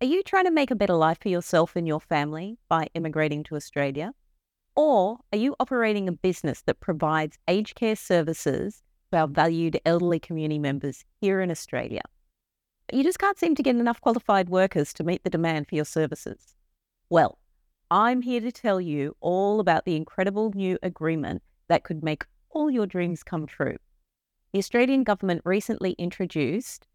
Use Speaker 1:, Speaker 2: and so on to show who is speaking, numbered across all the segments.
Speaker 1: Are you trying to make a better life for yourself and your family by immigrating to Australia? Or are you operating a business that provides aged care services to our valued elderly community members here in Australia? But you just can't seem to get enough qualified workers to meet the demand for your services. Well, I'm here to tell you all about the incredible new agreement that could make all your dreams come true. The Australian government recently introduced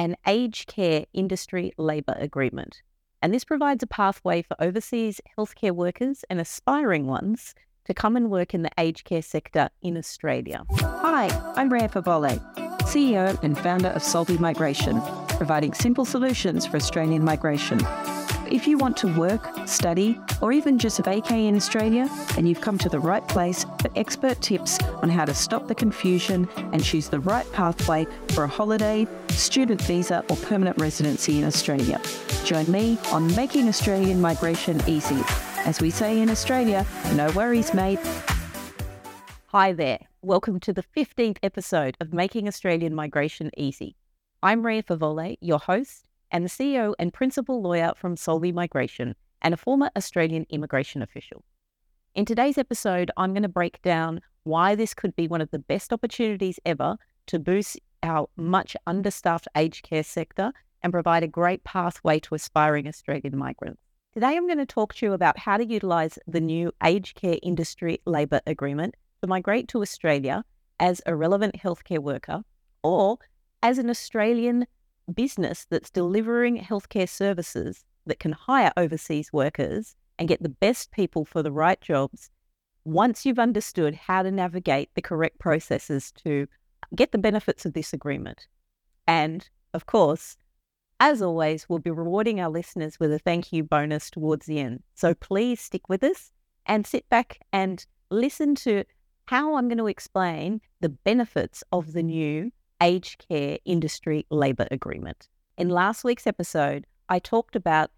Speaker 1: an aged care industry labour agreement. And this provides a pathway for overseas healthcare workers and aspiring ones to come and work in the aged care sector in Australia.
Speaker 2: Hi, I'm Rhea Fawole, CEO and founder of Solvi Migration, providing simple solutions for Australian migration. If you want to work, study, or even just vacay in Australia, then you've come to the right place for expert tips on how to stop the confusion and choose the right pathway for a holiday, student visa, or permanent residency in Australia. Join me on Making Australian Migration Easy. As we say in Australia, no worries, mate.
Speaker 1: Hi there. Welcome to the 15th episode of Making Australian Migration Easy. I'm Rhea Fawole, your host and the CEO and principal lawyer from Solvi Migration and a former Australian immigration official. In today's episode, I'm going to break down why this could be one of the best opportunities ever to boost our much understaffed aged care sector and provide a great pathway to aspiring Australian migrants. Today, I'm going to talk to you about how to utilise the new aged care industry labour agreement to migrate to Australia as a relevant healthcare worker or as an Australian business that's mm. delivering healthcare services that can hire overseas workers and get the best people for the right jobs once you've understood how to navigate the correct processes to get the benefits of this agreement. And of course, as always, we'll be rewarding our listeners with a thank you bonus towards the end. So please stick with us and sit back and listen to how I'm going to explain the benefits of the new aged care industry labour agreement. In mm. last week's episode, I talked about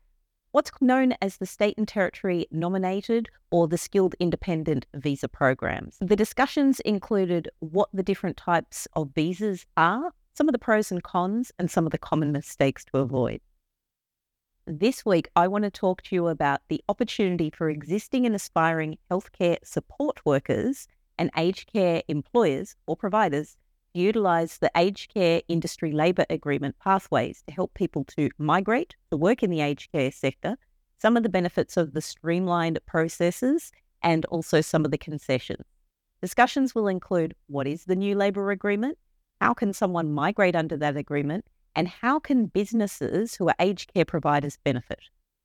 Speaker 1: what's known as the state and territory nominated or the skilled independent visa programs. The discussions included what the different types of visas are, some of the pros and cons, and some of the common mistakes to avoid. This week, I want to talk to you about the opportunity for existing and aspiring healthcare support workers and aged care employers or providers utilise the aged care industry labour agreement pathways to help people to migrate to work in the aged care sector, some of the benefits of the streamlined processes, and also some of the concessions. Discussions will include what is the new labour agreement, how can someone migrate under that agreement, and how can businesses who are aged care providers benefit.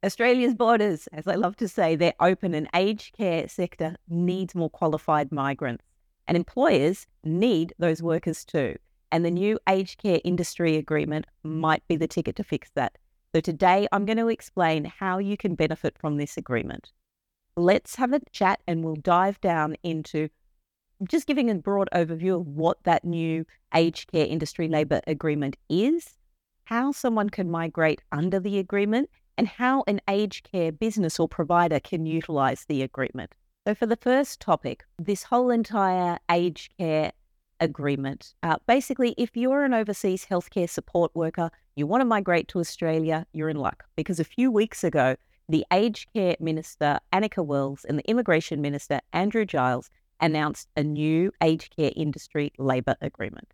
Speaker 1: Australia's borders, as I love to say, they're open and aged care sector needs more qualified migrants. And employers need those workers too. And the new aged care industry agreement might be the ticket to fix that. So today I'm going to explain how you can benefit from this agreement. Let's have a chat and we'll dive down into just giving a broad overview of what that new aged care industry labour agreement is, how someone can migrate under the agreement, and how an aged care business or provider can utilise the agreement. So, for the first topic, this whole entire aged care agreement, uh, basically, if you're an overseas healthcare support worker, you want to migrate to Australia, you're in luck because a few weeks ago, the aged care minister, Anika Wells, and the immigration minister, Andrew Giles, announced a new aged care industry labour agreement.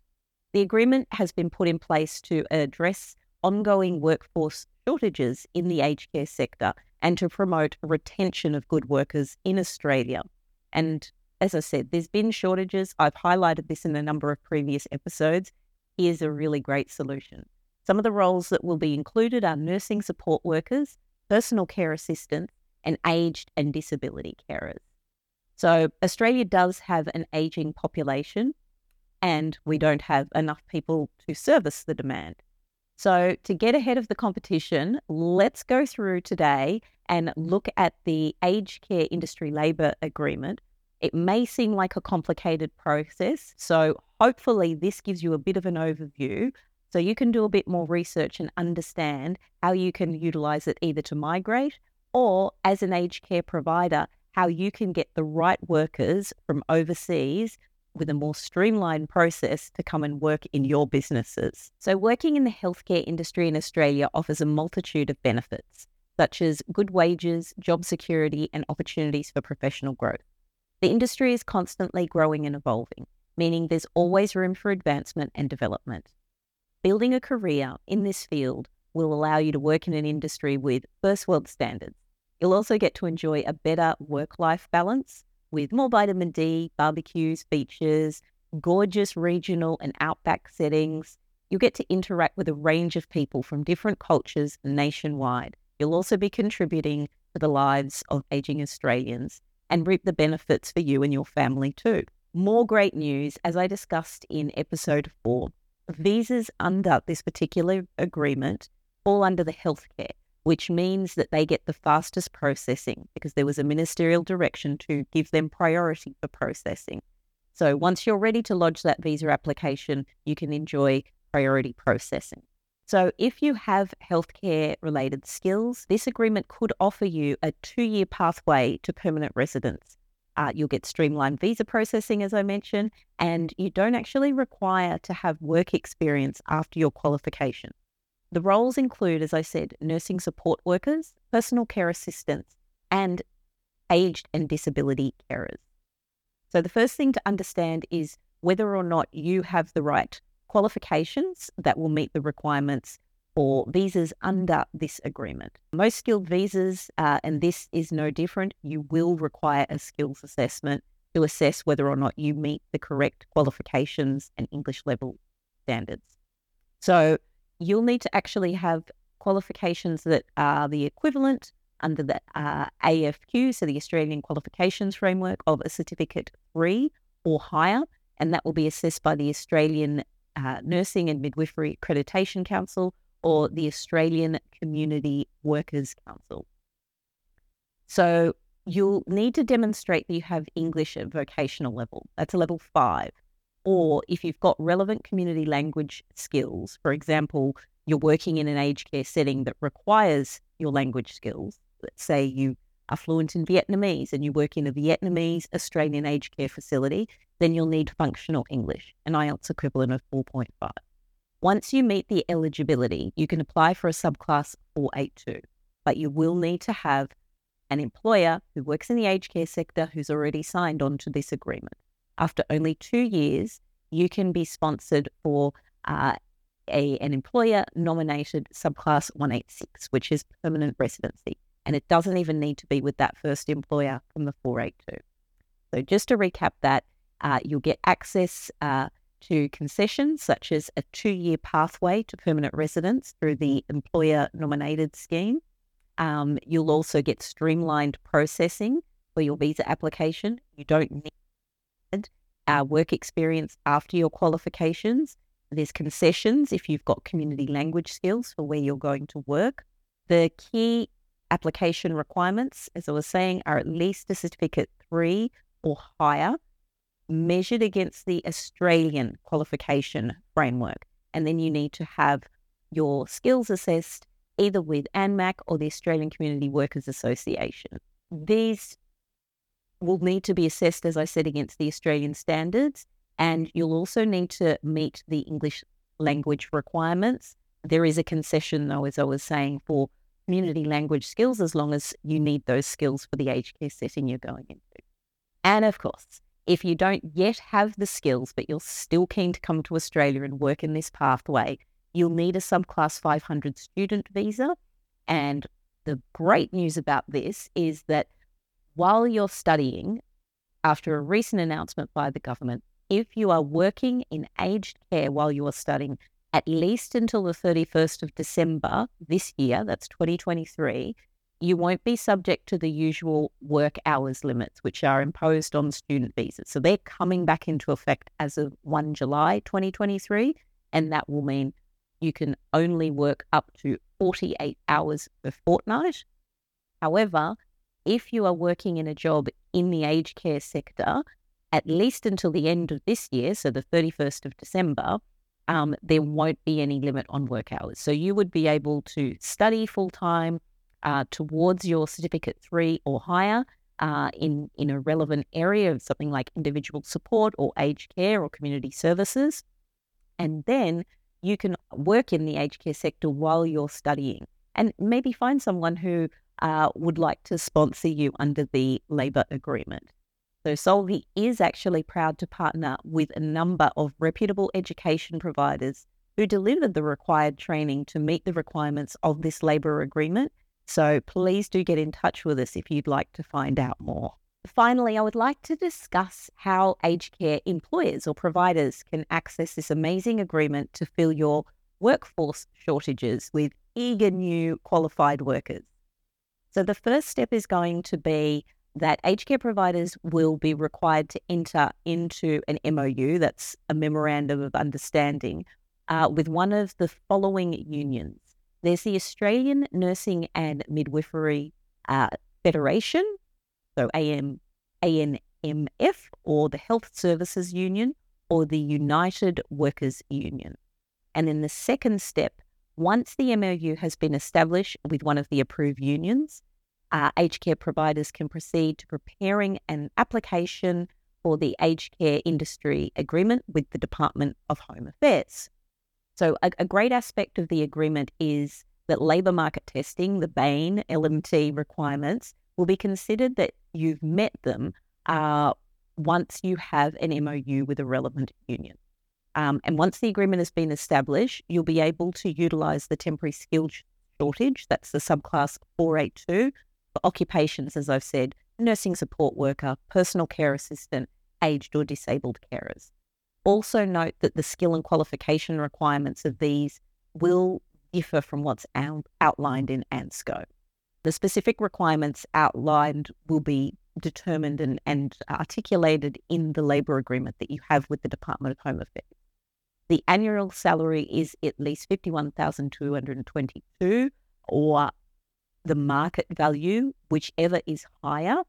Speaker 1: The agreement has been put in place to address ongoing workforce shortages in the aged care sector and to promote retention of good workers in Australia. And as I said, there's been shortages. I've highlighted this in a number of previous episodes. Here's a really great solution. Some of the roles that will be included are nursing support workers, personal care assistants, and aged and disability carers. So, Australia does have an aging population, and we don't have enough people to service the demand. So, to get ahead of the competition, let's go through today and look at the aged care industry labour agreement. It may seem like a complicated process. So, hopefully, this gives you a bit of an overview so you can do a bit more research and understand how you can utilize it either to migrate or as an aged care provider, how you can get the right workers from overseas with a more streamlined process to come and work in your businesses. So, working in the healthcare industry in Australia offers a multitude of benefits, such as good wages, job security, and opportunities for professional growth. The industry is constantly growing and evolving, meaning there's always room for advancement and development. Building a career in this field will allow you to work in an industry with first world standards. You'll also get to enjoy a better work life balance with more vitamin D, barbecues, beaches, gorgeous regional and outback settings. You'll get to interact with a range of people from different cultures nationwide. You'll also be contributing to the lives of aging Australians and reap the benefits for you and your family too. More great news, as I discussed in episode four. Visas under this particular agreement fall under the healthcare, which means that they get the fastest processing because there was a ministerial direction to give them priority for processing. So once you're ready to lodge that visa application, you can enjoy priority processing. So, if you have healthcare related skills, this agreement could offer you a two year pathway to permanent residence. Uh, you'll get streamlined visa processing, as I mentioned, and you don't actually require to have work experience after your qualification. The roles include, as I said, nursing support workers, personal care assistants, and aged and disability carers. So, the first thing to understand is whether or not you have the right qualifications that will meet the requirements for visas under this agreement. Most skilled visas, uh, and this is no different, you will require a skills assessment to assess whether or not you meet the correct qualifications and English level standards. So you'll need to actually have qualifications that are the equivalent under the uh, AFQ, so the Australian Qualifications Framework, of a Certificate 3 or higher, and that will be assessed by the Australian uh, Nursing and Midwifery Accreditation Council or the Australian Community Workers Council. So you'll need to demonstrate that you have English at vocational level. That's a level five. Or if you've got relevant community language skills, for example, you're working in an aged care setting that requires your language skills. Let's say you are fluent in Vietnamese and you work in a Vietnamese Australian aged care facility, then you'll need functional English, an IELTS equivalent of 4.5. Once you meet the eligibility, you can apply for a subclass 482, but you will need to have an employer who works in the aged care sector who's already signed on to this agreement. After only two years, you can be sponsored for uh, a, an employer nominated subclass 186, which is permanent residency. And it doesn't even need to be with that first employer from the 482. So, just to recap that, uh, you'll get access uh, to concessions such as a two year pathway to permanent residence through the employer nominated scheme. Um, you'll also get streamlined processing for your visa application. You don't need uh, work experience after your qualifications. There's concessions if you've got community language skills for where you're going to work. The key application requirements, as I was saying, are at least a certificate three or higher measured against the Australian qualification framework. And then you need to have your skills assessed either with ANMAC or the Australian Community Workers Association. These will need to be assessed, as I said, against the Australian standards, and you'll also need to meet the English language requirements. There is a concession, though, as I was saying, for community language skills as long as you need those skills for the aged care setting you're going into. And of course, if you don't yet have the skills, but you're still keen to come to Australia and work in this pathway, you'll need a subclass 500 student visa. And the great news about this is that while you're studying, after a recent announcement by the government, if you are working in aged care while you are studying, at least until the 31st of December this year, that's 2023, you won't be subject to the usual work hours limits, which are imposed on student visas. So they're coming back into effect as of 1 July 2023. And that will mean you can only work up to 48 hours per fortnight. However, if you are working in a job in the aged care sector, at least until the end of this year, so the 31st of December, um, there won't be any limit on work hours. So you would be able to study full time uh, towards your certificate three or higher uh, in, in a relevant area of something like individual support or aged care or community services. And then you can work in the aged care sector while you're studying and maybe find someone who uh, would like to sponsor you under the labour agreement. So Solvi is actually proud to partner with a number of reputable education providers who deliver the required training to meet the requirements of this labour agreement. So please do get in touch with us if you'd like to find out more. Finally, I would like to discuss how aged care employers or providers can access this amazing agreement to fill your workforce shortages with eager new qualified workers. So, the first step is going to be that aged care providers will be required to enter into an MOU, that's a memorandum of understanding, uh, with one of the following unions. There's the Australian Nursing and Midwifery uh, Federation, so AM, ANMF, or the Health Services Union, or the United Workers Union. And then the second step, once the MOU has been established with one of the approved unions, uh, aged care providers can proceed to preparing an application for the aged care industry agreement with the Department of Home Affairs. So, a, a great aspect of the agreement is that labour market testing, the BAME LMT requirements, will be considered that you've met them uh, once you have an MOU with a relevant union. Um, and once the agreement has been established, you'll be able to utilise the temporary skill shortage, that's the subclass 482, for occupations, as I've said, nursing support worker, personal care assistant, aged or disabled carers. Also, note that the skill and qualification requirements of these will differ from what's out- outlined in ANZSCO. The specific requirements outlined will be determined and, and articulated in the labour agreement that you have with the Department of Home Affairs. The annual salary is at least 51,222 or the market value, whichever is higher.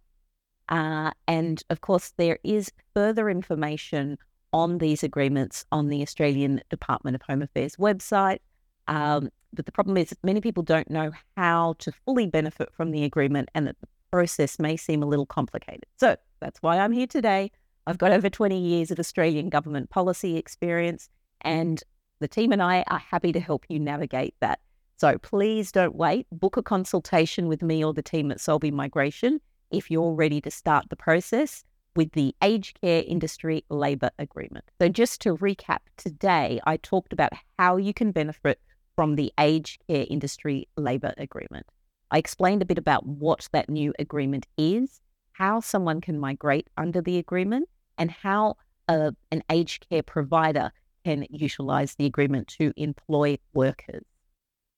Speaker 1: Uh, and of course, there is further information on these agreements on the Australian Department of Home Affairs website. Um, but the problem is, many people don't know how to fully benefit from the agreement and that the process may seem a little complicated. So that's why I'm here today. I've got over 20 years of Australian government policy experience, and the team and I are happy to help you navigate that. So please don't wait. Book a consultation with me or the team at Solvi Migration if you're ready to start the process with the Aged Care Industry Labour Agreement. So, just to recap, today I talked about how you can benefit from the Aged Care Industry Labour Agreement. I explained a bit about what that new agreement is, how someone can migrate under the agreement, and how uh, an aged care provider can utilise the agreement to employ workers.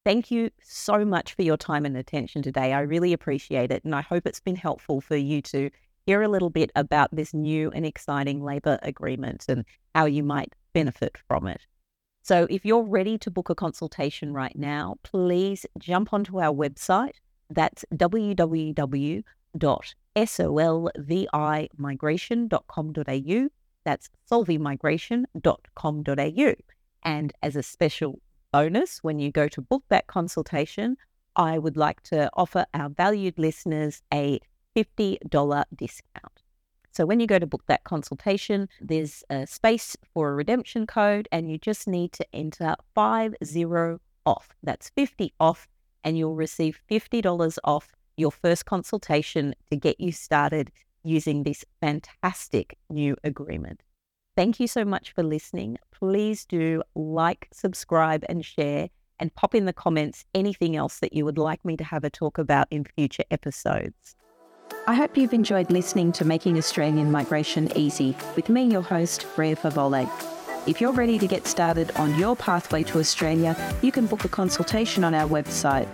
Speaker 1: Thank you so much for your time and attention today. I really appreciate it. And I hope it's been helpful for you to hear a little bit about this new and exciting labour agreement and how you might benefit from it. So, if you're ready to book a consultation right now, please jump onto our website. That's www.solvimigration.com.au. That's solvymigration.com.au. And as a special bonus, when you go to book that consultation, I would like to offer our valued listeners a $50 discount. So when you go to book that consultation, there's a space for a redemption code, and you just need to enter 50 off. That's 50 off, and you'll receive $50 off your first consultation to get you started using this fantastic new agreement. Thank you so much for listening. Please do like, subscribe, and share, and pop in the comments anything else that you would like me to have a talk about in future episodes.
Speaker 2: I hope you've enjoyed listening to Making Australian Migration Easy with me, your host, Rhea Fawole. If you're ready to get started on your pathway to Australia, you can book a consultation on our website,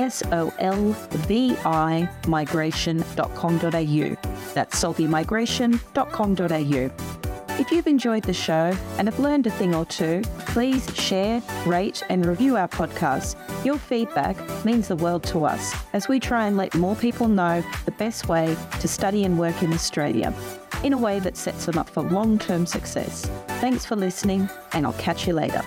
Speaker 2: solvimigration.com.au. That's solvymigration.com.au. If you've enjoyed the show and have learned a thing or two, please share, rate, and review our podcast. Your feedback means the world to us as we try and let more people know the best way to study and work in Australia in a way that sets them up for long term success. Thanks for listening, and I'll catch you later.